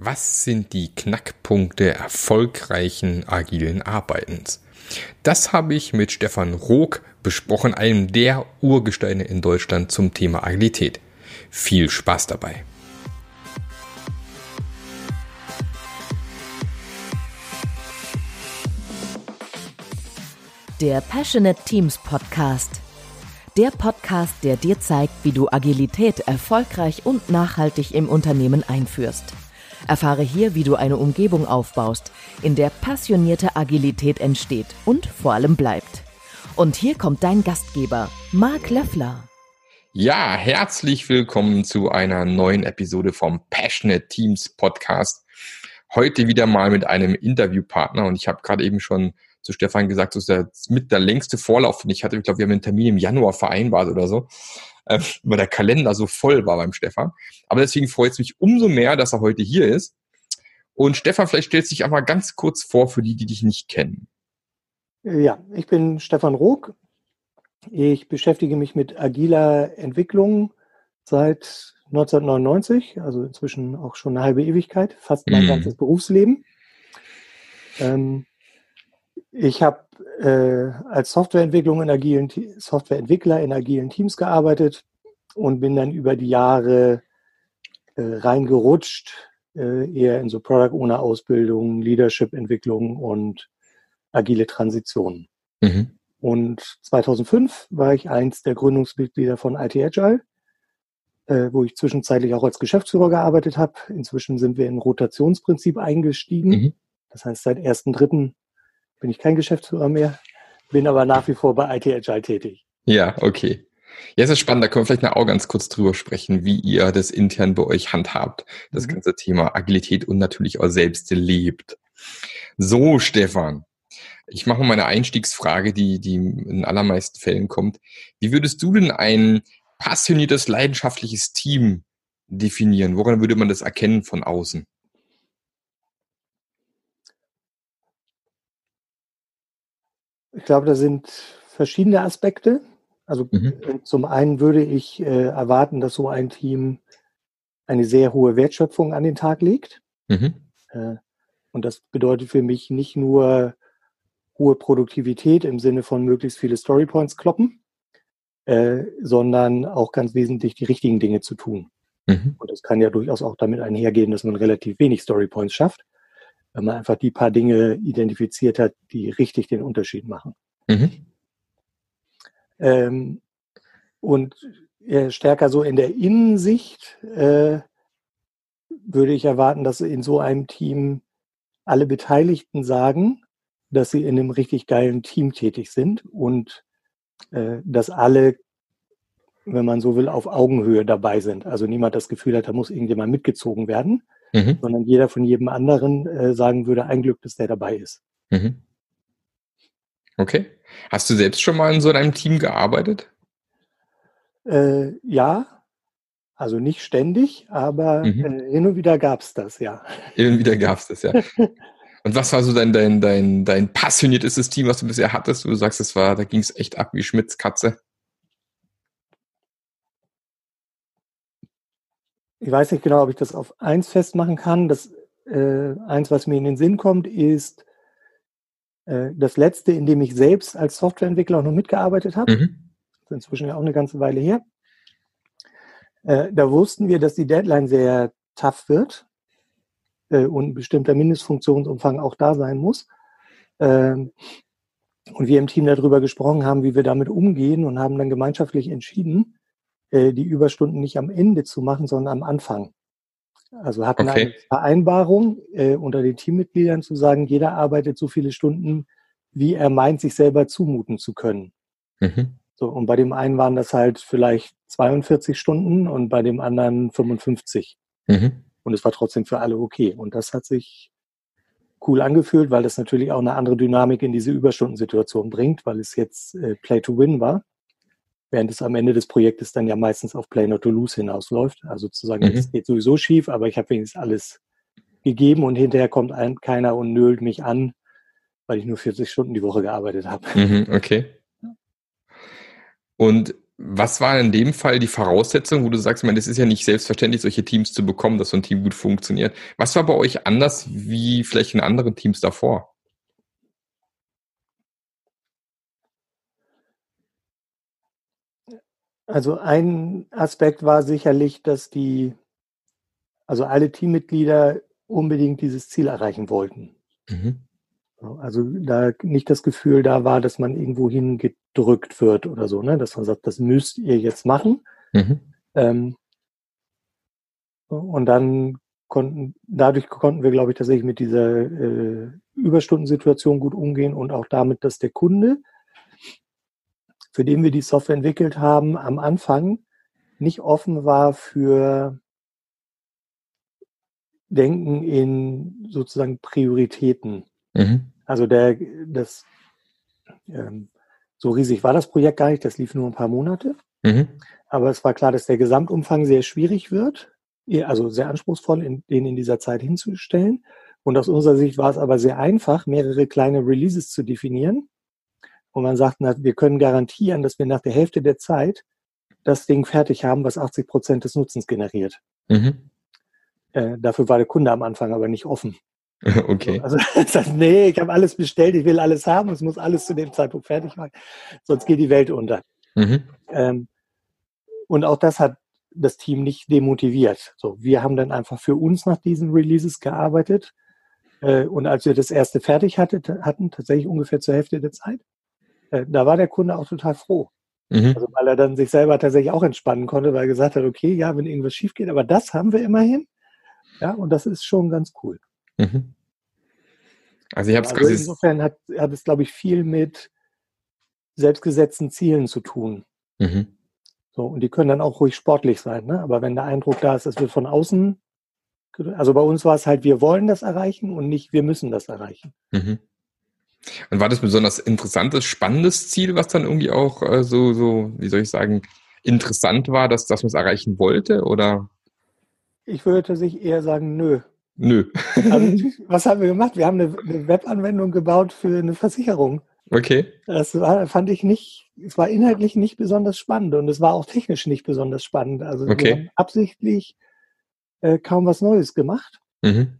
Was sind die Knackpunkte erfolgreichen agilen Arbeitens? Das habe ich mit Stefan Rook besprochen, einem der Urgesteine in Deutschland zum Thema Agilität. Viel Spaß dabei. Der Passionate Teams Podcast. Der Podcast, der dir zeigt, wie du Agilität erfolgreich und nachhaltig im Unternehmen einführst. Erfahre hier, wie du eine Umgebung aufbaust, in der passionierte Agilität entsteht und vor allem bleibt. Und hier kommt dein Gastgeber, Marc Löffler. Ja, herzlich willkommen zu einer neuen Episode vom Passionate Teams Podcast. Heute wieder mal mit einem Interviewpartner und ich habe gerade eben schon zu Stefan gesagt, das ist mit der längste Vorlauf, den ich hatte. Ich glaube, wir haben einen Termin im Januar vereinbart oder so äh, weil der Kalender so voll war beim Stefan. Aber deswegen freut es mich umso mehr, dass er heute hier ist. Und Stefan, vielleicht stellst du dich einmal ganz kurz vor für die, die dich nicht kennen. Ja, ich bin Stefan Rook. Ich beschäftige mich mit agiler Entwicklung seit 1999, also inzwischen auch schon eine halbe Ewigkeit, fast mein mm. ganzes Berufsleben. Ähm, ich habe äh, als Softwareentwicklung in agilen Softwareentwickler in agilen Teams gearbeitet und bin dann über die Jahre äh, reingerutscht, äh, eher in so Product Owner Ausbildung, Leadership Entwicklung und agile Transitionen. Mhm. Und 2005 war ich eins der Gründungsmitglieder von IT Agile, äh, wo ich zwischenzeitlich auch als Geschäftsführer gearbeitet habe. Inzwischen sind wir in Rotationsprinzip eingestiegen. Mhm. Das heißt, seit 1.3 bin ich kein Geschäftsführer mehr, bin aber nach wie vor bei IT Agile tätig. Ja, okay. Ja, es ist spannend, da können wir vielleicht auch ganz kurz drüber sprechen, wie ihr das intern bei euch handhabt, das mhm. ganze Thema Agilität und natürlich auch selbst lebt. So, Stefan, ich mache mal eine Einstiegsfrage, die, die in allermeisten Fällen kommt. Wie würdest du denn ein passioniertes, leidenschaftliches Team definieren? Woran würde man das erkennen von außen? Ich glaube, da sind verschiedene Aspekte. Also mhm. Zum einen würde ich äh, erwarten, dass so ein Team eine sehr hohe Wertschöpfung an den Tag legt. Mhm. Äh, und das bedeutet für mich nicht nur hohe Produktivität im Sinne von möglichst viele Storypoints kloppen, äh, sondern auch ganz wesentlich die richtigen Dinge zu tun. Mhm. Und das kann ja durchaus auch damit einhergehen, dass man relativ wenig Storypoints schafft wenn man einfach die paar Dinge identifiziert hat, die richtig den Unterschied machen. Mhm. Ähm, und äh, stärker so in der Innensicht äh, würde ich erwarten, dass in so einem Team alle Beteiligten sagen, dass sie in einem richtig geilen Team tätig sind und äh, dass alle, wenn man so will, auf Augenhöhe dabei sind. Also niemand das Gefühl hat, da muss irgendjemand mitgezogen werden, mhm. sondern jeder von jedem anderen äh, sagen würde, ein Glück, dass der dabei ist. Mhm. Okay. Hast du selbst schon mal in so einem Team gearbeitet? Äh, ja, also nicht ständig, aber mhm. äh, hin und wieder gab es das, ja. Hin und wieder gab es das, ja. Und was war so dein, dein, dein, dein passioniertestes Team, was du bisher hattest? Du sagst, das war, da ging es echt ab wie Schmitz Katze. Ich weiß nicht genau, ob ich das auf eins festmachen kann. Das äh, eins, was mir in den Sinn kommt, ist äh, das letzte, in dem ich selbst als Softwareentwickler auch noch mitgearbeitet habe. Mhm. Das ist inzwischen ja auch eine ganze Weile her. Äh, da wussten wir, dass die Deadline sehr tough wird äh, und ein bestimmter Mindestfunktionsumfang auch da sein muss. Ähm, und wir im Team darüber gesprochen haben, wie wir damit umgehen und haben dann gemeinschaftlich entschieden, äh, die Überstunden nicht am Ende zu machen, sondern am Anfang. Also hatten okay. eine Vereinbarung äh, unter den Teammitgliedern zu sagen, jeder arbeitet so viele Stunden, wie er meint, sich selber zumuten zu können. Mhm. So, und bei dem einen waren das halt vielleicht 42 Stunden und bei dem anderen 55. Mhm. Und es war trotzdem für alle okay. Und das hat sich cool angefühlt, weil das natürlich auch eine andere Dynamik in diese Überstundensituation bringt, weil es jetzt äh, Play to Win war während es am Ende des Projektes dann ja meistens auf Play Not to Lose hinausläuft. Also zu sagen, mhm. es geht sowieso schief, aber ich habe wenigstens alles gegeben und hinterher kommt ein, keiner und nölt mich an, weil ich nur 40 Stunden die Woche gearbeitet habe. Mhm, okay. Und Was war in dem Fall die Voraussetzung, wo du sagst, man, es ist ja nicht selbstverständlich, solche Teams zu bekommen, dass so ein Team gut funktioniert. Was war bei euch anders wie vielleicht in anderen Teams davor? Also ein Aspekt war sicherlich, dass die, also alle Teammitglieder unbedingt dieses Ziel erreichen wollten. Mhm. Also da nicht das Gefühl da war, dass man irgendwo hingedrückt wird oder so, ne? dass man sagt, das müsst ihr jetzt machen. Mhm. Ähm, und dann konnten, dadurch konnten wir, glaube ich, tatsächlich mit dieser äh, Überstundensituation gut umgehen und auch damit, dass der Kunde, für den wir die Software entwickelt haben, am Anfang nicht offen war für Denken in sozusagen Prioritäten. Mhm. Also der, das, ähm, so riesig war das Projekt gar nicht, das lief nur ein paar Monate. Mhm. Aber es war klar, dass der Gesamtumfang sehr schwierig wird, also sehr anspruchsvoll, in, den in dieser Zeit hinzustellen. Und aus unserer Sicht war es aber sehr einfach, mehrere kleine Releases zu definieren. Und man sagt, na, wir können garantieren, dass wir nach der Hälfte der Zeit das Ding fertig haben, was 80 Prozent des Nutzens generiert. Mhm. Äh, dafür war der Kunde am Anfang aber nicht offen. Okay. Also sagt, nee, ich habe alles bestellt, ich will alles haben, es muss alles zu dem Zeitpunkt fertig sein, sonst geht die Welt unter. Mhm. Ähm, und auch das hat das Team nicht demotiviert. So, wir haben dann einfach für uns nach diesen Releases gearbeitet. Äh, und als wir das erste fertig hatte, hatten, tatsächlich ungefähr zur Hälfte der Zeit, da war der Kunde auch total froh. Mhm. Also weil er dann sich selber tatsächlich auch entspannen konnte, weil er gesagt hat, okay, ja, wenn irgendwas schief geht, aber das haben wir immerhin. Ja, und das ist schon ganz cool. Mhm. Also ich habe es also Insofern hat, hat es, glaube ich, viel mit selbstgesetzten Zielen zu tun. Mhm. So, und die können dann auch ruhig sportlich sein, ne? Aber wenn der Eindruck da ist, es wird von außen, also bei uns war es halt, wir wollen das erreichen und nicht, wir müssen das erreichen. Mhm. Und war das besonders interessantes, spannendes Ziel, was dann irgendwie auch äh, so, so, wie soll ich sagen, interessant war, dass, dass man es erreichen wollte? Oder? Ich würde tatsächlich eher sagen, nö. Nö. Also, was haben wir gemacht? Wir haben eine, eine Webanwendung gebaut für eine Versicherung. Okay. Das war, fand ich nicht, es war inhaltlich nicht besonders spannend und es war auch technisch nicht besonders spannend. Also okay. wir haben absichtlich äh, kaum was Neues gemacht, mhm.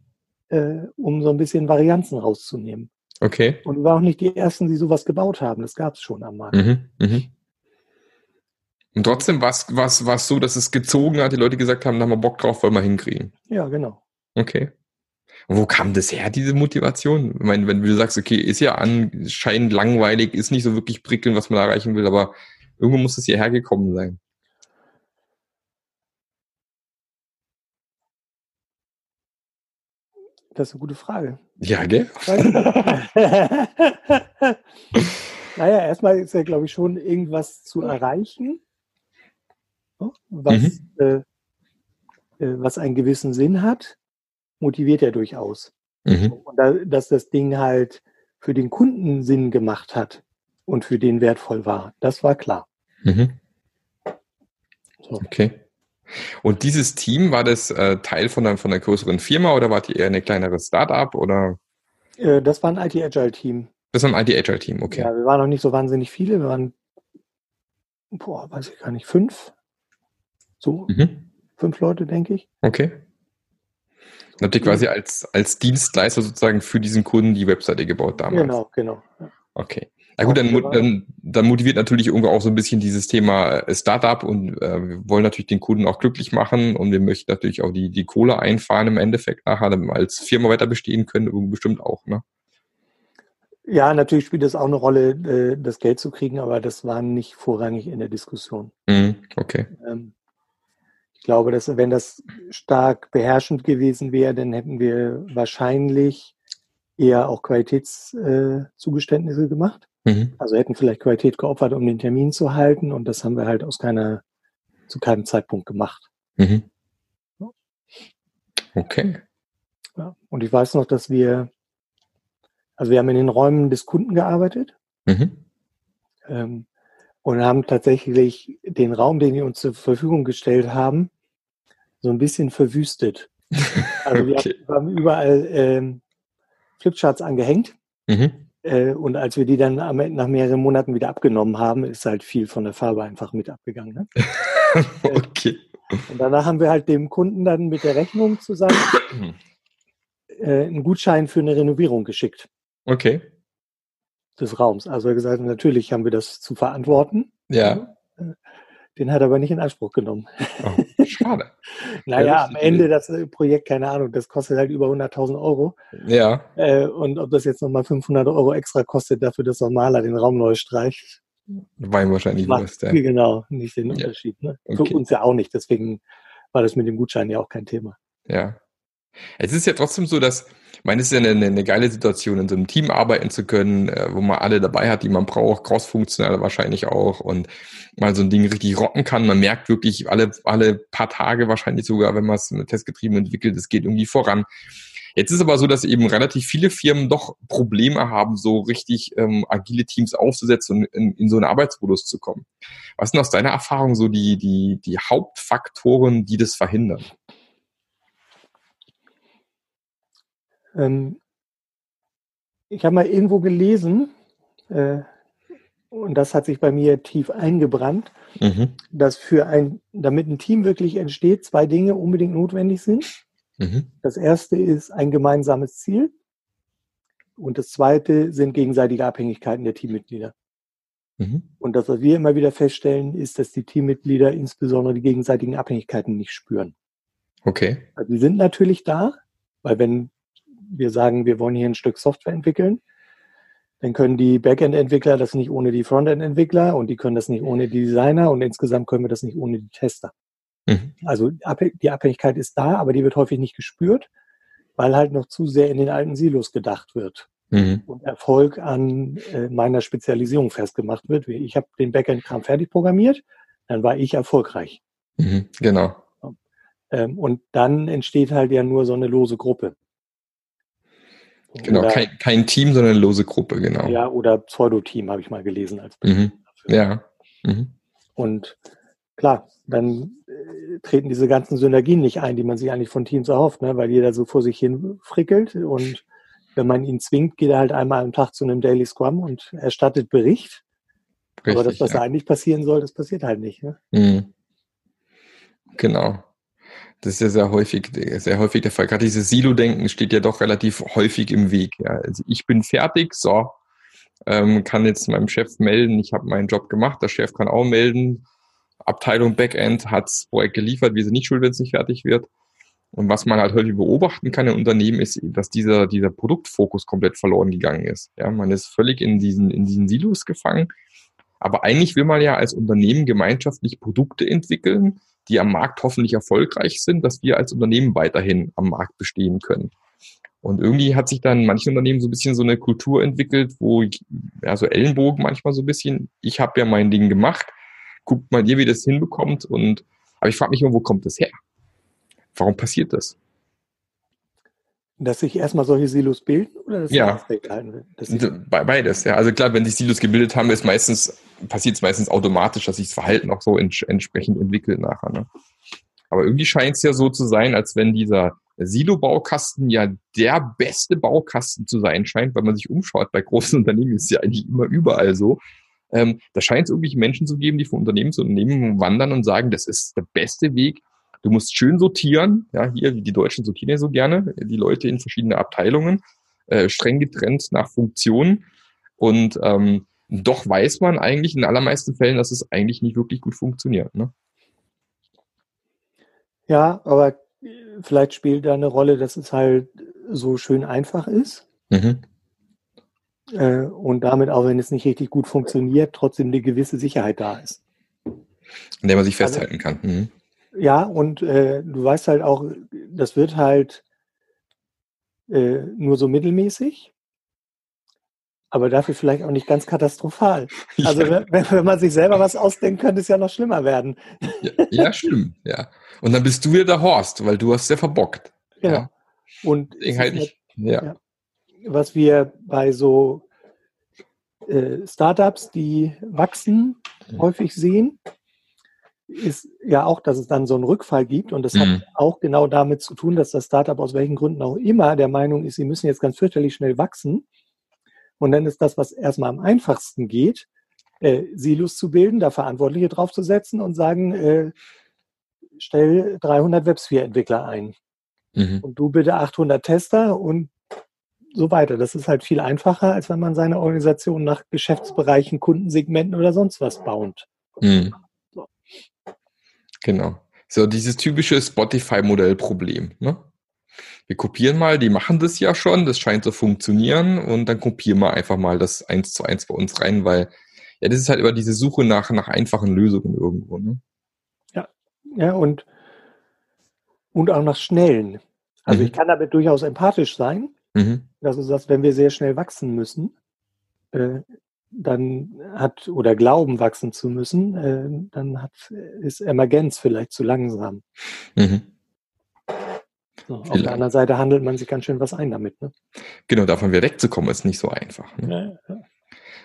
äh, um so ein bisschen Varianzen rauszunehmen. Okay. Und wir waren auch nicht die Ersten, die sowas gebaut haben. Das gab es schon am Markt. Mhm. Mhm. Und trotzdem war es so, dass es gezogen hat, die Leute gesagt haben, da haben wir Bock drauf, wollen wir hinkriegen. Ja, genau. Okay. Und wo kam das her, diese Motivation? Ich meine, wenn du sagst, okay, ist ja anscheinend langweilig, ist nicht so wirklich prickelnd, was man erreichen will, aber irgendwo muss es hierher gekommen sein. Das ist eine gute Frage. Ja, gell? naja, erstmal ist ja, glaube ich, schon irgendwas zu erreichen, was, mhm. äh, äh was einen gewissen Sinn hat motiviert ja durchaus. Mhm. Und da, dass das Ding halt für den Kunden Sinn gemacht hat und für den wertvoll war, das war klar. Mhm. So. Okay. Und dieses Team, war das äh, Teil von einer, von einer größeren Firma oder war die eher eine kleinere Startup oder? Äh, das war ein IT-Agile-Team. Das war ein IT-Agile-Team, okay. Ja, wir waren noch nicht so wahnsinnig viele, wir waren, boah, weiß ich gar nicht, fünf. So, mhm. fünf Leute, denke ich. Okay. Dann habt ihr quasi als, als Dienstleister sozusagen für diesen Kunden die Webseite gebaut damals. Genau, genau. Okay. Na gut, dann, dann, dann motiviert natürlich irgendwo auch so ein bisschen dieses Thema äh, Startup und äh, wir wollen natürlich den Kunden auch glücklich machen und wir möchten natürlich auch die, die Kohle einfahren im Endeffekt nachher, damit wir als Firma weiter bestehen können, bestimmt auch, ne? Ja, natürlich spielt es auch eine Rolle, äh, das Geld zu kriegen, aber das war nicht vorrangig in der Diskussion. Mm, okay. Ähm, ich glaube, dass wenn das stark beherrschend gewesen wäre, dann hätten wir wahrscheinlich eher auch Qualitätszugeständnisse äh, gemacht. Mhm. Also hätten vielleicht Qualität geopfert, um den Termin zu halten. Und das haben wir halt aus keiner, zu keinem Zeitpunkt gemacht. Mhm. Okay. Ja, und ich weiß noch, dass wir, also wir haben in den Räumen des Kunden gearbeitet. Mhm. Ähm, und haben tatsächlich den Raum, den die uns zur Verfügung gestellt haben, so ein bisschen verwüstet. Also okay. wir haben überall ähm, Flipcharts angehängt, mhm. Äh, und als wir die dann nach mehreren Monaten wieder abgenommen haben, ist halt viel von der Farbe einfach mit abgegangen. Ne? okay. Und danach haben wir halt dem Kunden dann mit der Rechnung zusammen äh, einen Gutschein für eine Renovierung geschickt. Okay. Des Raums. Also gesagt, natürlich haben wir das zu verantworten. Ja. Den hat er aber nicht in Anspruch genommen. Oh, schade. naja, ja, am Ende das Projekt, keine Ahnung, das kostet halt über 100.000 Euro. Ja. Äh, und ob das jetzt nochmal 500 Euro extra kostet dafür, dass der Maler den Raum neu streicht. War ihm wahrscheinlich bewusst, ja. Genau, nicht den Unterschied. Ne? Okay. Für uns ja auch nicht, deswegen war das mit dem Gutschein ja auch kein Thema. Ja. Es ist ja trotzdem so, dass, ich meine, es ist ja eine, eine geile Situation, in so einem Team arbeiten zu können, äh, wo man alle dabei hat, die man braucht, crossfunktional wahrscheinlich auch und mal so ein Ding richtig rocken kann. Man merkt wirklich alle, alle paar Tage wahrscheinlich sogar, wenn man es testgetrieben entwickelt, es geht irgendwie voran. Jetzt ist aber so, dass eben relativ viele Firmen doch Probleme haben, so richtig ähm, agile Teams aufzusetzen und in, in so einen Arbeitsmodus zu kommen. Was sind aus deiner Erfahrung so die, die, die Hauptfaktoren, die das verhindern? Ähm, ich habe mal irgendwo gelesen, äh, und das hat sich bei mir tief eingebrannt, mhm. dass für ein, damit ein Team wirklich entsteht, zwei Dinge unbedingt notwendig sind. Mhm. Das erste ist ein gemeinsames Ziel. Und das zweite sind gegenseitige Abhängigkeiten der Teammitglieder. Mhm. Und das, was wir immer wieder feststellen, ist, dass die Teammitglieder insbesondere die gegenseitigen Abhängigkeiten nicht spüren. Okay. Also die sind natürlich da, weil wenn wir sagen, wir wollen hier ein Stück Software entwickeln, dann können die Backend-Entwickler das nicht ohne die Frontend-Entwickler und die können das nicht ohne die Designer und insgesamt können wir das nicht ohne die Tester. Mhm. Also die Abhängigkeit ist da, aber die wird häufig nicht gespürt, weil halt noch zu sehr in den alten Silos gedacht wird mhm. und Erfolg an äh, meiner Spezialisierung festgemacht wird. Ich habe den Backend-Kram fertig programmiert, dann war ich erfolgreich. Mhm. Genau. Ähm, und dann entsteht halt ja nur so eine lose Gruppe. Genau, oder, kein, kein, Team, sondern eine lose Gruppe, genau. Ja, oder Pseudo-Team habe ich mal gelesen als mhm. Ja. Mhm. Und klar, dann äh, treten diese ganzen Synergien nicht ein, die man sich eigentlich von Teams erhofft, ne? weil jeder so vor sich hin frickelt und wenn man ihn zwingt, geht er halt einmal am Tag zu einem Daily Scrum und erstattet Bericht. Richtig, Aber das, was ja. eigentlich passieren soll, das passiert halt nicht. Ne? Mhm. Genau. Das ist ja sehr häufig, sehr häufig der Fall. Gerade dieses Silo-Denken steht ja doch relativ häufig im Weg. Ja. Also ich bin fertig, so, ähm, kann jetzt meinem Chef melden, ich habe meinen Job gemacht, der Chef kann auch melden. Abteilung Backend hat das Projekt geliefert, wir sind nicht schuld, wenn es nicht fertig wird. Und was man halt häufig beobachten kann in Unternehmen ist, dass dieser, dieser Produktfokus komplett verloren gegangen ist. Ja, man ist völlig in diesen, in diesen Silos gefangen. Aber eigentlich will man ja als Unternehmen gemeinschaftlich Produkte entwickeln, die am Markt hoffentlich erfolgreich sind, dass wir als Unternehmen weiterhin am Markt bestehen können. Und irgendwie hat sich dann in manchen Unternehmen so ein bisschen so eine Kultur entwickelt, wo ja, so Ellenbogen manchmal so ein bisschen, ich habe ja mein Ding gemacht, guckt mal ihr, wie das hinbekommt. Und aber ich frage mich immer, wo kommt das her? Warum passiert das? Dass sich erstmal solche Silos bilden oder dass ja. das Beides, ja. Also klar, wenn sich Silos gebildet haben, ist meistens, passiert es meistens automatisch, dass sich das Verhalten auch so ents entsprechend entwickelt nachher. Ne? Aber irgendwie scheint es ja so zu sein, als wenn dieser Silo-Baukasten ja der beste Baukasten zu sein scheint, weil man sich umschaut. Bei großen Unternehmen ist es ja eigentlich immer überall so. Ähm, da scheint es irgendwelche Menschen zu geben, die von Unternehmen zu Unternehmen wandern und sagen, das ist der beste Weg, Du musst schön sortieren. Ja, hier, die Deutschen sortieren ja so gerne, die Leute in verschiedene Abteilungen, äh, streng getrennt nach Funktionen. Und ähm, doch weiß man eigentlich in allermeisten Fällen, dass es eigentlich nicht wirklich gut funktioniert. Ne? Ja, aber vielleicht spielt da eine Rolle, dass es halt so schön einfach ist. Mhm. Äh, und damit, auch wenn es nicht richtig gut funktioniert, trotzdem eine gewisse Sicherheit da ist. An der man sich also festhalten also, kann. Mhm. Ja, und äh, du weißt halt auch, das wird halt äh, nur so mittelmäßig, aber dafür vielleicht auch nicht ganz katastrophal. Also ja. wenn, wenn, man sich selber was ausdenkt, könnte es ja noch schlimmer werden. Ja, ja stimmt, ja. Und dann bist du wieder der Horst, weil du hast ja verbockt. Genau. Ja. Und halt nicht, ja. ja. was wir bei so äh, Startups, die wachsen, häufig sehen, ist ja auch, dass es dann so einen Rückfall gibt. Und das mhm. hat auch genau damit zu tun, dass das Startup aus welchen Gründen auch immer der Meinung ist, sie müssen jetzt ganz fürchterlich schnell wachsen. Und dann ist das, was erstmal am einfachsten geht, äh, Silos zu bilden, da Verantwortliche draufzusetzen und sagen, äh, stell 300 WebSphere-Entwickler ein. Mhm. Und du bitte 800 Tester und so weiter. Das ist halt viel einfacher, als wenn man seine Organisation nach Geschäftsbereichen, Kundensegmenten oder sonst was baut. Mhm. Genau. So dieses typische Spotify-Modell-Problem. Ne? Wir kopieren mal, die machen das ja schon, das scheint zu funktionieren und dann kopieren wir einfach mal das eins zu eins bei uns rein, weil ja, das ist halt immer diese Suche nach, nach einfachen Lösungen irgendwo. Ne? Ja, ja, und, und auch nach schnellen. Also mhm. ich kann damit durchaus empathisch sein, mhm. dass du sagst, wenn wir sehr schnell wachsen müssen, äh, dann hat oder glauben wachsen zu müssen, äh, dann hat ist Emergenz vielleicht zu langsam. Mhm. So, auf der anderen Seite handelt man sich ganz schön was ein damit. Ne? Genau, davon wieder wegzukommen, ist nicht so einfach. Ne? Ja, ja.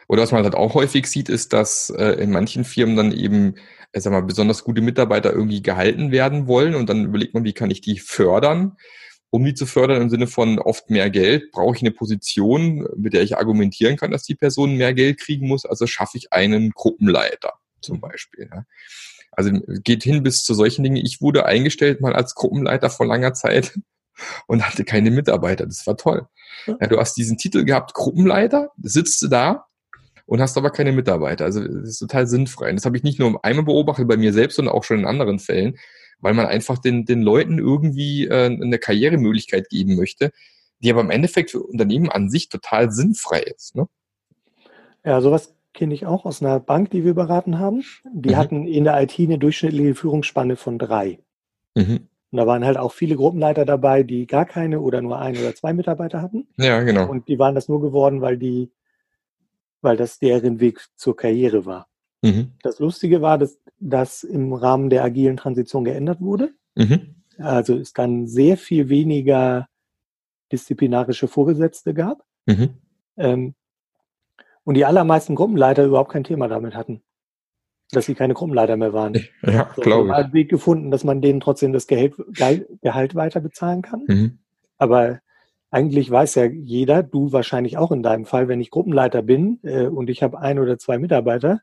Oder was man halt auch häufig sieht, ist, dass äh, in manchen Firmen dann eben, äh, sag mal, besonders gute Mitarbeiter irgendwie gehalten werden wollen und dann überlegt man, wie kann ich die fördern? Um die zu fördern im Sinne von oft mehr Geld, brauche ich eine Position, mit der ich argumentieren kann, dass die Person mehr Geld kriegen muss. Also schaffe ich einen Gruppenleiter zum Beispiel. Ja. Also geht hin bis zu solchen Dingen. Ich wurde eingestellt mal als Gruppenleiter vor langer Zeit und hatte keine Mitarbeiter. Das war toll. Ja, du hast diesen Titel gehabt, Gruppenleiter, sitzt du da und hast aber keine Mitarbeiter. Also das ist total sinnfrei. Und das habe ich nicht nur einmal beobachtet bei mir selbst, sondern auch schon in anderen Fällen, weil man einfach den, den Leuten irgendwie äh, eine Karrieremöglichkeit geben möchte, die aber im Endeffekt für Unternehmen an sich total sinnfrei ist. Ne? Ja, sowas kenne ich auch aus einer Bank, die wir beraten haben. Die mhm. hatten in der IT eine durchschnittliche Führungsspanne von drei. Mhm. Und da waren halt auch viele Gruppenleiter dabei, die gar keine oder nur ein oder zwei Mitarbeiter hatten. Ja, genau. Und die waren das nur geworden, weil die weil das deren Weg zur Karriere war. Mhm. Das Lustige war, dass das im Rahmen der agilen Transition geändert wurde. Mhm. Also es dann sehr viel weniger disziplinarische Vorgesetzte gab. Mhm. Ähm, und die allermeisten Gruppenleiter überhaupt kein Thema damit hatten, dass sie keine Gruppenleiter mehr waren. Ja, so, glaube ich. einen Weg gefunden, dass man denen trotzdem das Gehalt, Gehalt weiter bezahlen kann. Mhm. Aber eigentlich weiß ja jeder, du wahrscheinlich auch in deinem Fall, wenn ich Gruppenleiter bin äh, und ich habe ein oder zwei Mitarbeiter,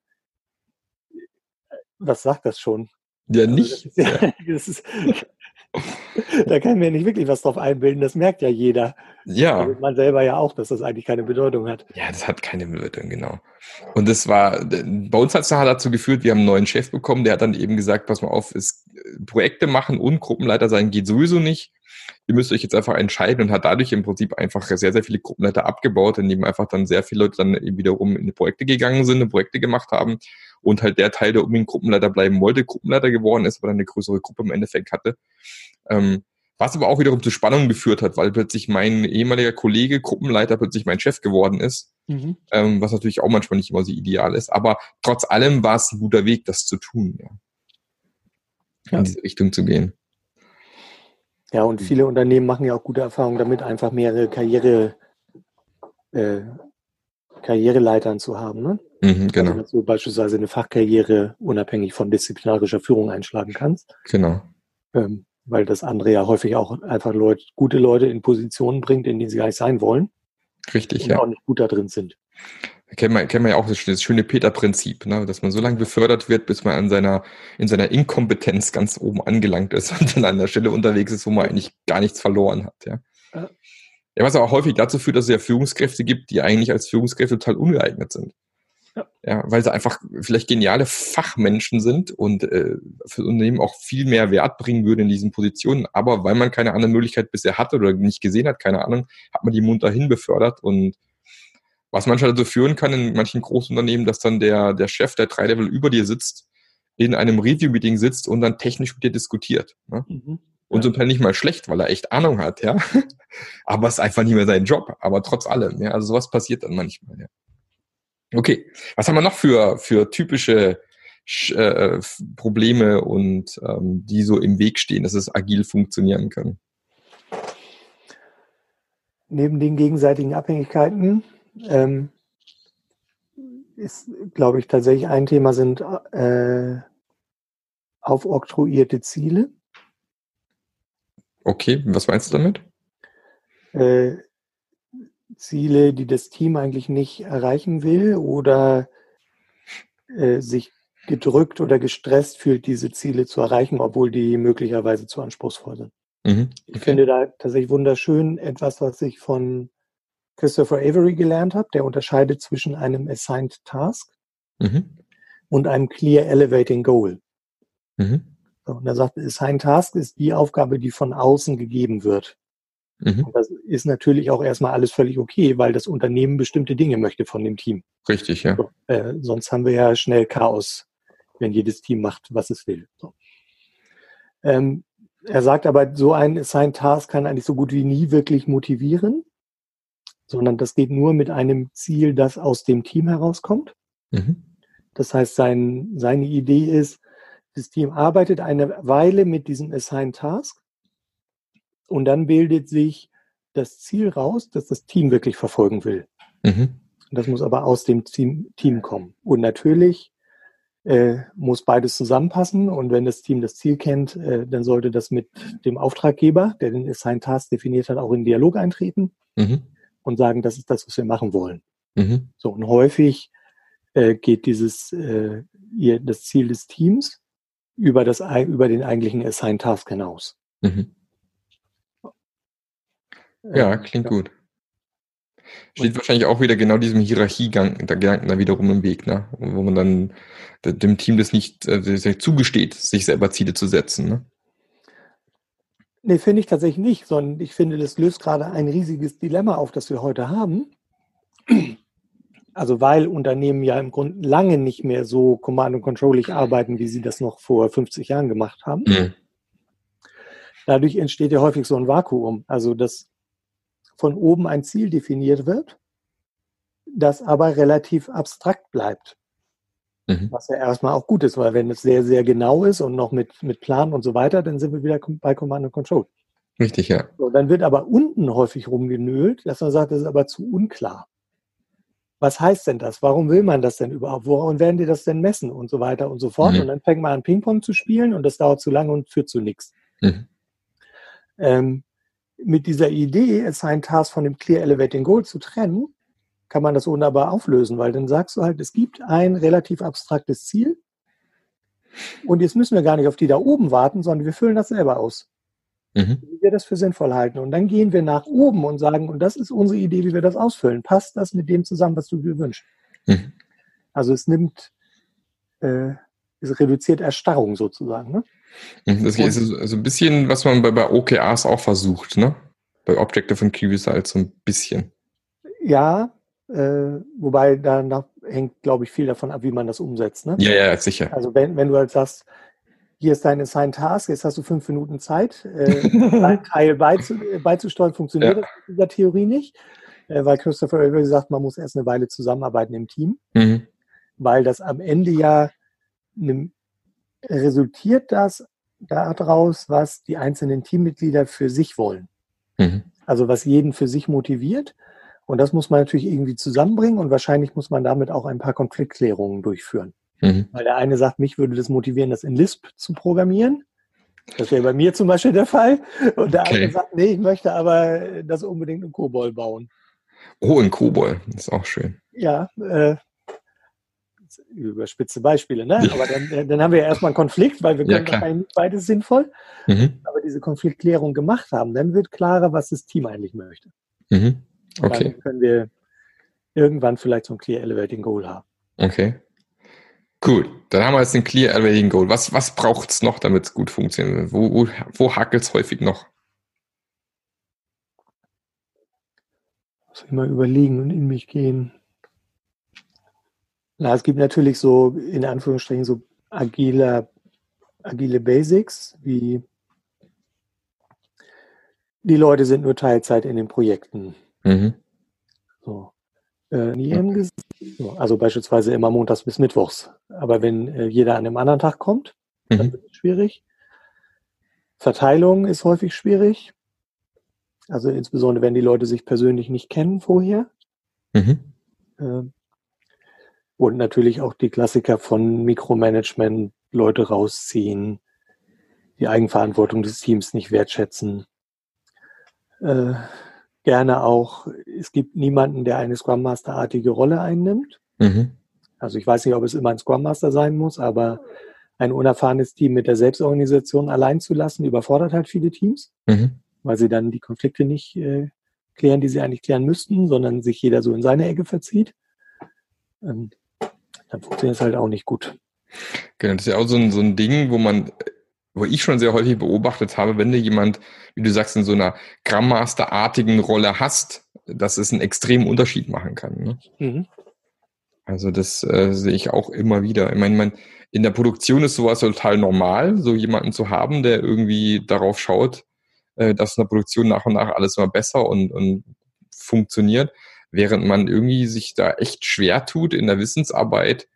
was sagt das schon? Ja, nicht. Also das ist, ja, ist, da kann mir nicht wirklich was drauf einbilden, das merkt ja jeder. Ja. Also man selber ja auch, dass das eigentlich keine Bedeutung hat. Ja, das hat keine Bedeutung, genau. Und das war, bei uns hat es dazu geführt, wir haben einen neuen Chef bekommen, der hat dann eben gesagt, pass mal auf, ist, Projekte machen und Gruppenleiter sein geht sowieso nicht ihr müsst euch jetzt einfach entscheiden und hat dadurch im Prinzip einfach sehr, sehr viele Gruppenleiter abgebaut, indem einfach dann sehr viele Leute dann eben wiederum in die Projekte gegangen sind, Projekte gemacht haben und halt der Teil, der unbedingt Gruppenleiter bleiben wollte, Gruppenleiter geworden ist, aber dann eine größere Gruppe im Endeffekt hatte. Ähm, was aber auch wiederum zu Spannungen geführt hat, weil plötzlich mein ehemaliger Kollege, Gruppenleiter, plötzlich mein Chef geworden ist, mhm. ähm, was natürlich auch manchmal nicht immer so ideal ist. Aber trotz allem war es ein guter Weg, das zu tun, ja. ja. in diese Richtung zu gehen. Ja, und viele Unternehmen machen ja auch gute Erfahrungen damit, einfach mehrere Karriere, äh, Karriereleitern zu haben. Ne? Mhm, genau. Also, dass du beispielsweise eine Fachkarriere unabhängig von disziplinarischer Führung einschlagen kannst. Genau. Ähm, weil das andere ja häufig auch einfach Leute, gute Leute in Positionen bringt, in denen sie gar nicht sein wollen. Richtig, und ja. auch nicht gut da drin sind kennen wir, kennen wir ja auch das, das schöne Peter-Prinzip, ne? dass man so lange befördert wird, bis man an seiner, in seiner Inkompetenz ganz oben angelangt ist und dann an der Stelle unterwegs ist, wo man eigentlich gar nichts verloren hat. Ja, ja. was auch häufig dazu führt, dass es ja Führungskräfte gibt, die eigentlich als Führungskräfte total ungeeignet sind. Ja. ja, weil sie einfach vielleicht geniale Fachmenschen sind und äh, für Unternehmen auch viel mehr Wert bringen würden in diesen Positionen, aber weil man keine andere Möglichkeit bisher hatte oder nicht gesehen hat, keine Ahnung, hat man die munter hin befördert und was manchmal dazu führen kann in manchen Großunternehmen, dass dann der, der Chef, der drei Level über dir sitzt, in einem Review-Meeting sitzt und dann technisch mit dir diskutiert. Ne? Mhm. Und zum Teil nicht mal schlecht, weil er echt Ahnung hat, ja. Aber es ist einfach nicht mehr sein Job. Aber trotz allem, ja. Also sowas passiert dann manchmal, ja. Okay. Was haben wir noch für, für typische äh, Probleme und ähm, die so im Weg stehen, dass es agil funktionieren kann? Neben den gegenseitigen Abhängigkeiten ähm, ist, glaube ich, tatsächlich ein Thema sind äh, aufoktroyierte Ziele. Okay, was meinst du damit? Äh, Ziele, die das Team eigentlich nicht erreichen will oder äh, sich gedrückt oder gestresst fühlt, diese Ziele zu erreichen, obwohl die möglicherweise zu anspruchsvoll sind. Mhm, okay. Ich finde da tatsächlich wunderschön etwas, was ich von Christopher Avery gelernt habe. Der unterscheidet zwischen einem Assigned Task mhm. und einem Clear Elevating Goal. Mhm. So, und er sagt, Assigned Task ist die Aufgabe, die von außen gegeben wird. Mhm. Und das ist natürlich auch erstmal alles völlig okay, weil das Unternehmen bestimmte Dinge möchte von dem Team. Richtig, ja. So, äh, sonst haben wir ja schnell Chaos, wenn jedes Team macht, was es will. So. Ähm, er sagt aber, so ein Assigned Task kann eigentlich so gut wie nie wirklich motivieren, sondern das geht nur mit einem Ziel, das aus dem Team herauskommt. Mhm. Das heißt, sein, seine Idee ist, das Team arbeitet eine Weile mit diesem Assigned Task und dann bildet sich das Ziel raus, dass das Team wirklich verfolgen will. Mhm. Das muss aber aus dem Team, Team kommen. Und natürlich äh, muss beides zusammenpassen. Und wenn das Team das Ziel kennt, äh, dann sollte das mit dem Auftraggeber, der den Assigned Task definiert hat, auch in Dialog eintreten mhm. und sagen, das ist das, was wir machen wollen. Mhm. So, und häufig äh, geht dieses, äh, ihr, das Ziel des Teams über, das, über den eigentlichen Assigned Task hinaus. Mhm. Ja, klingt ja. gut. Steht wahrscheinlich auch wieder genau diesem Hierarchiegang der Gedanken da wiederum im Weg, ne? wo man dann dem Team das nicht äh, zugesteht, sich selber Ziele zu setzen. Ne? Nee, finde ich tatsächlich nicht, sondern ich finde, das löst gerade ein riesiges Dilemma auf, das wir heute haben. Also weil Unternehmen ja im Grunde lange nicht mehr so command- und controllig arbeiten, wie sie das noch vor 50 Jahren gemacht haben. Mhm. Dadurch entsteht ja häufig so ein Vakuum. Also dass von oben ein Ziel definiert wird, das aber relativ abstrakt bleibt. Mhm. Was ja erstmal auch gut ist, weil wenn es sehr, sehr genau ist und noch mit, mit Plan und so weiter, dann sind wir wieder bei Command and Control. Richtig, ja. So, dann wird aber unten häufig rumgenölt, dass man sagt, das ist aber zu unklar. Was heißt denn das? Warum will man das denn überhaupt? Woran werden die das denn messen und so weiter und so fort? Mhm. Und dann fängt man an, Ping-Pong zu spielen und das dauert zu lange und führt zu nichts. Mhm. Ähm, mit dieser Idee, Assigned Task von dem Clear Elevating Goal zu trennen, kann man das wunderbar auflösen, weil dann sagst du halt, es gibt ein relativ abstraktes Ziel und jetzt müssen wir gar nicht auf die da oben warten, sondern wir füllen das selber aus. Mhm. Wie wir das für sinnvoll halten. Und dann gehen wir nach oben und sagen, und das ist unsere Idee, wie wir das ausfüllen. Passt das mit dem zusammen, was du dir wünschst? Mhm. Also es nimmt, äh, es reduziert Erstarrung sozusagen. Ne? Mhm, das ist so ein bisschen, was man bei, bei OKRs auch versucht, ne? Bei Objective und Key Result so ein bisschen. Ja, äh, wobei da hängt, glaube ich, viel davon ab, wie man das umsetzt. Ne? Ja, ja, sicher. Also wenn, wenn du halt sagst, hier ist dein Assigned Task, jetzt hast du fünf Minuten Zeit, äh, dein Teil beizu, beizusteuern, funktioniert ja. das in dieser Theorie nicht, äh, weil Christopher Avery sagt, man muss erst eine Weile zusammenarbeiten im Team, mhm. weil das am Ende ja eine resultiert das daraus, was die einzelnen Teammitglieder für sich wollen. Mhm. Also was jeden für sich motiviert. Und das muss man natürlich irgendwie zusammenbringen und wahrscheinlich muss man damit auch ein paar Konfliktklärungen durchführen. Mhm. Weil der eine sagt, mich würde das motivieren, das in Lisp zu programmieren. Das wäre bei mir zum Beispiel der Fall. Und der okay. andere sagt, nee, ich möchte aber das unbedingt in Kobol bauen. Oh, in Kobol, das ist auch schön. Ja, äh, überspitze Beispiele, ne? Aber dann, dann haben wir ja erstmal einen Konflikt, weil wir können ja, wahrscheinlich nicht beides sinnvoll. Mhm. Aber diese Konfliktklärung gemacht haben, dann wird klarer, was das Team eigentlich möchte. Mhm. Okay. dann können wir irgendwann vielleicht so ein Clear Elevating Goal haben. Okay. Gut, dann haben wir jetzt ein Clear Elevating Goal. Was, was braucht es noch, damit es gut funktioniert? Wo, wo, wo hakelt es häufig noch? Muss ich mal überlegen und in mich gehen. Na, es gibt natürlich so, in Anführungsstrichen, so agile, agile Basics, wie die Leute sind nur Teilzeit in den Projekten. Mhm. So. Äh, so, also beispielsweise immer montags bis mittwochs. Aber wenn äh, jeder an einem anderen Tag kommt, mhm. dann wird es schwierig. Verteilung ist häufig schwierig. Also insbesondere, wenn die Leute sich persönlich nicht kennen vorher. Mhm. Äh, und natürlich auch die Klassiker von Mikromanagement, Leute rausziehen, die Eigenverantwortung des Teams nicht wertschätzen. Äh, gerne auch, es gibt niemanden, der eine Scrum Master-artige Rolle einnimmt. Mhm. Also ich weiß nicht, ob es immer ein Scrum Master sein muss, aber ein unerfahrenes Team mit der Selbstorganisation allein zu lassen, überfordert halt viele Teams, mhm. weil sie dann die Konflikte nicht äh, klären, die sie eigentlich klären müssten, sondern sich jeder so in seine Ecke verzieht. Ähm, dann funktioniert es halt auch nicht gut. Genau, das ist ja auch so ein, so ein Ding, wo man, wo ich schon sehr häufig beobachtet habe, wenn du jemand, wie du sagst, in so einer Grammaster-artigen Rolle hast, dass es einen extremen Unterschied machen kann. Ne? Mhm. Also das äh, sehe ich auch immer wieder. Ich meine, man, in der Produktion ist sowas total normal, so jemanden zu haben, der irgendwie darauf schaut, äh, dass in der Produktion nach und nach alles immer besser und, und funktioniert, während man irgendwie sich da echt schwer tut in der Wissensarbeit,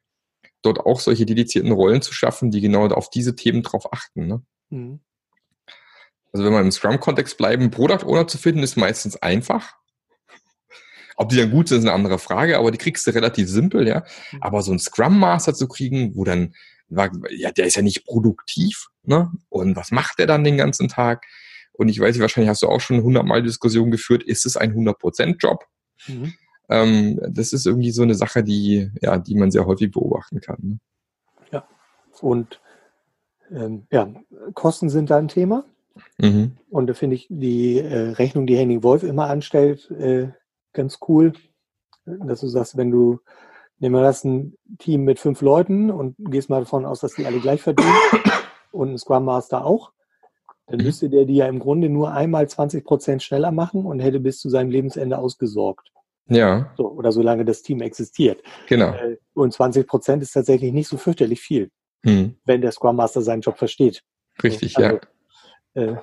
dort auch solche dedizierten Rollen zu schaffen, die genau auf diese Themen drauf achten. Ne? Mhm. Also wenn wir im Scrum-Kontext bleiben, Product Owner zu finden, ist meistens einfach. Ob die dann gut sind, ist eine andere Frage, aber die kriegst du relativ simpel, ja. Mhm. Aber so einen Scrum Master zu kriegen, wo dann, ja, der ist ja nicht produktiv, ne? Und was macht der dann den ganzen Tag? Und ich weiß, wahrscheinlich hast du auch schon hundertmal Diskussion geführt, ist es ein 100% Job? Mhm. Ähm, das ist irgendwie so eine Sache, die, ja, die man sehr häufig beobachten kann. Ne? Ja, und ähm, ja, Kosten sind da ein Thema. Mhm. Und da finde ich die äh, Rechnung, die Henning Wolf immer anstellt, äh, ganz cool. Dass du sagst, wenn du, nehmen wir das ein Team mit fünf Leuten und gehst mal davon aus, dass die alle gleich verdienen und ein Scrum Master auch, dann mhm. müsste der die ja im Grunde nur einmal 20 Prozent schneller machen und hätte bis zu seinem Lebensende ausgesorgt. Ja. So, oder solange das Team existiert. Genau. Äh, und 20 Prozent ist tatsächlich nicht so fürchterlich viel, mhm. wenn der Scrum Master seinen Job versteht. Richtig, also, ja. Äh,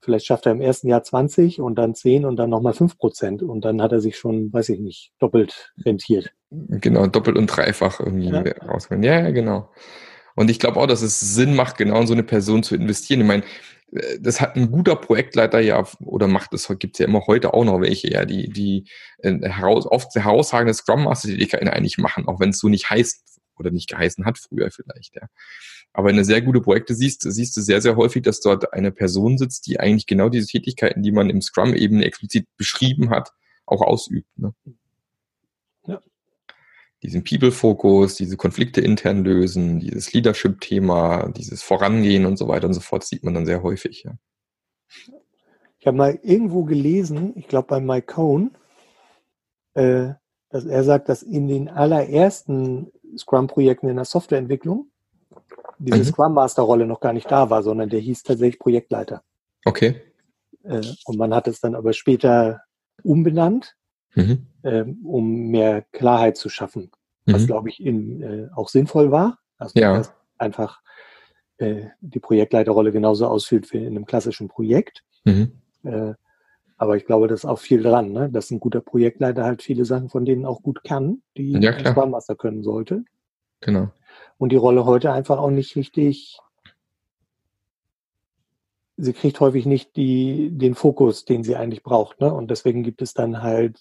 vielleicht schafft er im ersten Jahr 20 und dann 10 und dann nochmal 5 Prozent. Und dann hat er sich schon, weiß ich nicht, doppelt rentiert. Genau, doppelt und dreifach irgendwie ja. rausholen. Ja, ja, genau. Und ich glaube auch, dass es Sinn macht, genau in so eine Person zu investieren. Ich meine, das hat ein guter Projektleiter ja, oder macht es, gibt es ja immer heute auch noch welche, ja, die, die äh, heraus, oft herausragende Scrum Master Tätigkeiten eigentlich machen, auch wenn es so nicht heißt oder nicht geheißen hat früher vielleicht, ja. Aber wenn du sehr gute Projekte siehst, siehst du sehr, sehr häufig, dass dort eine Person sitzt, die eigentlich genau diese Tätigkeiten, die man im Scrum eben explizit beschrieben hat, auch ausübt. Ne? Diesen People-Fokus, diese Konflikte intern lösen, dieses Leadership-Thema, dieses Vorangehen und so weiter und so fort, sieht man dann sehr häufig. Ja. Ich habe mal irgendwo gelesen, ich glaube bei Mike Cohn, äh, dass er sagt, dass in den allerersten Scrum-Projekten in der Softwareentwicklung diese mhm. Scrum Master-Rolle noch gar nicht da war, sondern der hieß tatsächlich Projektleiter. Okay. Äh, und man hat es dann aber später umbenannt mhm. ähm, um mehr Klarheit zu schaffen, was, mhm. glaube ich, in, äh, auch sinnvoll war. Also ja. einfach äh, die Projektleiterrolle genauso ausführt wie in einem klassischen Projekt. Mhm. Äh, aber ich glaube, da ist auch viel dran, ne? dass ein guter Projektleiter halt viele Sachen von denen auch gut kann, die ja, ein Scrum Master können sollte. Genau. Und die Rolle heute einfach auch nicht richtig sie kriegt häufig nicht die, den Fokus, den sie eigentlich braucht. Ne? Und deswegen gibt es dann halt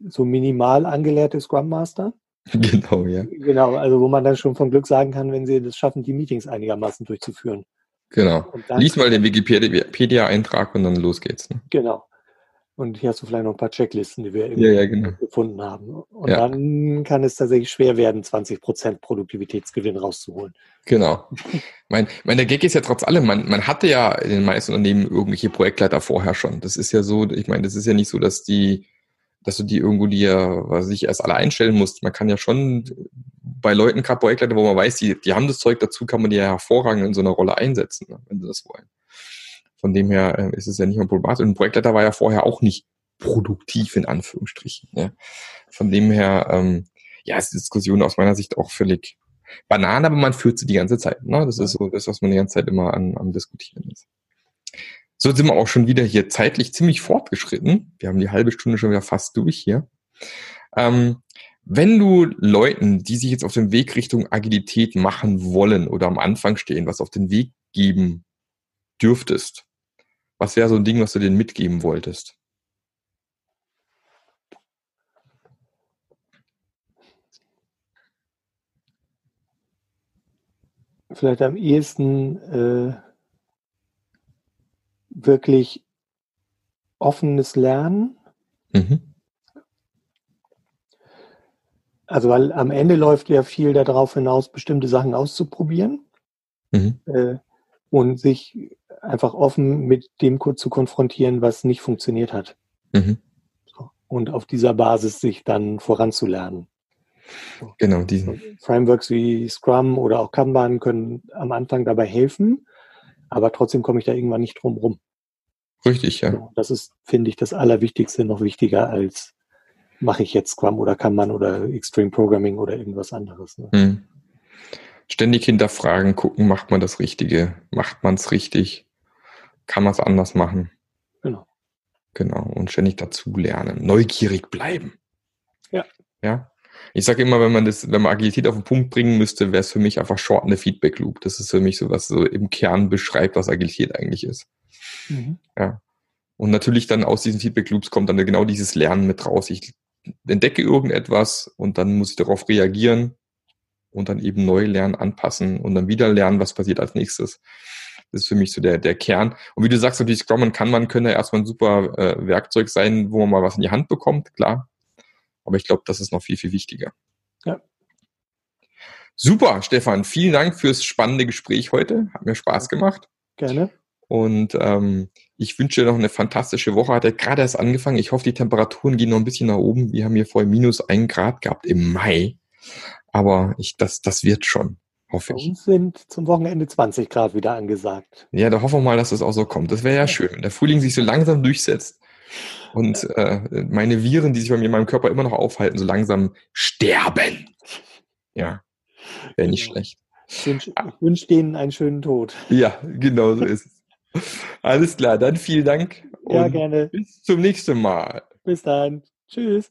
so minimal angelehrte Scrum Master. Genau, ja. Genau, also wo man dann schon von Glück sagen kann, wenn sie das schaffen, die Meetings einigermaßen durchzuführen. Genau. Lies mal den Wikipedia-Eintrag und dann los geht's. Ne? Genau. Und hier hast du vielleicht noch ein paar Checklisten, die wir ja, ja, genau. gefunden haben. Und ja. dann kann es tatsächlich schwer werden, 20 Prozent Produktivitätsgewinn rauszuholen. Genau. mein, mein, der Gag ist ja trotz allem, man, man hatte ja in den meisten Unternehmen irgendwelche Projektleiter vorher schon. Das ist ja so, ich meine, das ist ja nicht so, dass die, dass du die irgendwo dir, was ich erst alle einstellen musst. Man kann ja schon bei Leuten, gerade Projektleiter, wo man weiß, die, die haben das Zeug dazu, kann man die ja hervorragend in so einer Rolle einsetzen, ne, wenn sie das wollen. Von dem her äh, ist es ja nicht mehr problematisch. Und ein Projektleiter war ja vorher auch nicht produktiv in Anführungsstrichen. Ja. Von dem her, ähm, ja, ist die Diskussion aus meiner Sicht auch völlig Banane, aber man führt sie die ganze Zeit. Ne? Das ist so das, was man die ganze Zeit immer an, am Diskutieren ist. So sind wir auch schon wieder hier zeitlich ziemlich fortgeschritten. Wir haben die halbe Stunde schon wieder fast durch hier. Ähm, wenn du Leuten, die sich jetzt auf dem Weg Richtung Agilität machen wollen oder am Anfang stehen, was auf den Weg geben dürftest, was wäre so ein Ding, was du denen mitgeben wolltest? Vielleicht am ehesten äh, wirklich offenes Lernen, Mhm. Also weil am Ende läuft ja viel darauf hinaus, bestimmte Sachen auszuprobieren mhm. äh, und sich einfach offen mit dem zu konfrontieren, was nicht funktioniert hat. Mhm. Und auf dieser Basis sich dann voranzulernen. Genau, diesen. Frameworks wie Scrum oder auch Kanban können am Anfang dabei helfen, aber trotzdem komme ich da irgendwann nicht drum rum. Richtig, ja. So, das ist, finde ich, das Allerwichtigste, noch wichtiger als mache ich jetzt Scrum oder Kanban oder Extreme Programming oder irgendwas anderes. Ne? Hm. Ständig hinterfragen, gucken, macht man das Richtige? Macht man es richtig? Kann man es anders machen? Genau. Genau. Und ständig dazu lernen. Neugierig bleiben. Ja. Ja. Ich sage immer, wenn man das, wenn man Agilität auf den Punkt bringen müsste, wäre es für mich einfach short eine Feedback Loop. Das ist für mich so, was so im Kern beschreibt, was Agilität eigentlich ist. Mhm. Ja. Und natürlich dann aus diesen Feedback Loops kommt dann genau dieses Lernen mit raus. Ich entdecke irgendetwas und dann muss ich darauf reagieren und dann eben neu lernen, anpassen und dann wieder lernen, was passiert als nächstes. Das ist für mich so der, der Kern. Und wie du sagst, natürlich Scrum und Kanban können ja erstmal ein super äh, Werkzeug sein, wo man mal was in die Hand bekommt, klar. Aber ich glaube, das ist noch viel, viel wichtiger. Ja. Super, Stefan. Vielen Dank fürs spannende Gespräch heute. Hat mir Spaß gemacht. Gerne. Und ähm, ich wünsche dir noch eine fantastische Woche. Hat ja gerade erst angefangen. Ich hoffe, die Temperaturen gehen noch ein bisschen nach oben. Wir haben hier vorher minus ein Grad gehabt im Mai. Aber ich, das, das wird schon, hoffe ich. Uns sind zum Wochenende 20 Grad wieder angesagt. Ja, da hoffen wir mal, dass es das auch so kommt. Das wäre ja schön, wenn der Frühling sich so langsam durchsetzt und äh, meine Viren, die sich bei mir in meinem Körper immer noch aufhalten, so langsam sterben. Ja, wäre nicht genau. schlecht. Ich wünsche wünsch denen einen schönen Tod. Ja, genau so ist es. Alles klar, dann vielen Dank. ja, gerne. Bis zum nächsten Mal. Bis dann. Tschüss.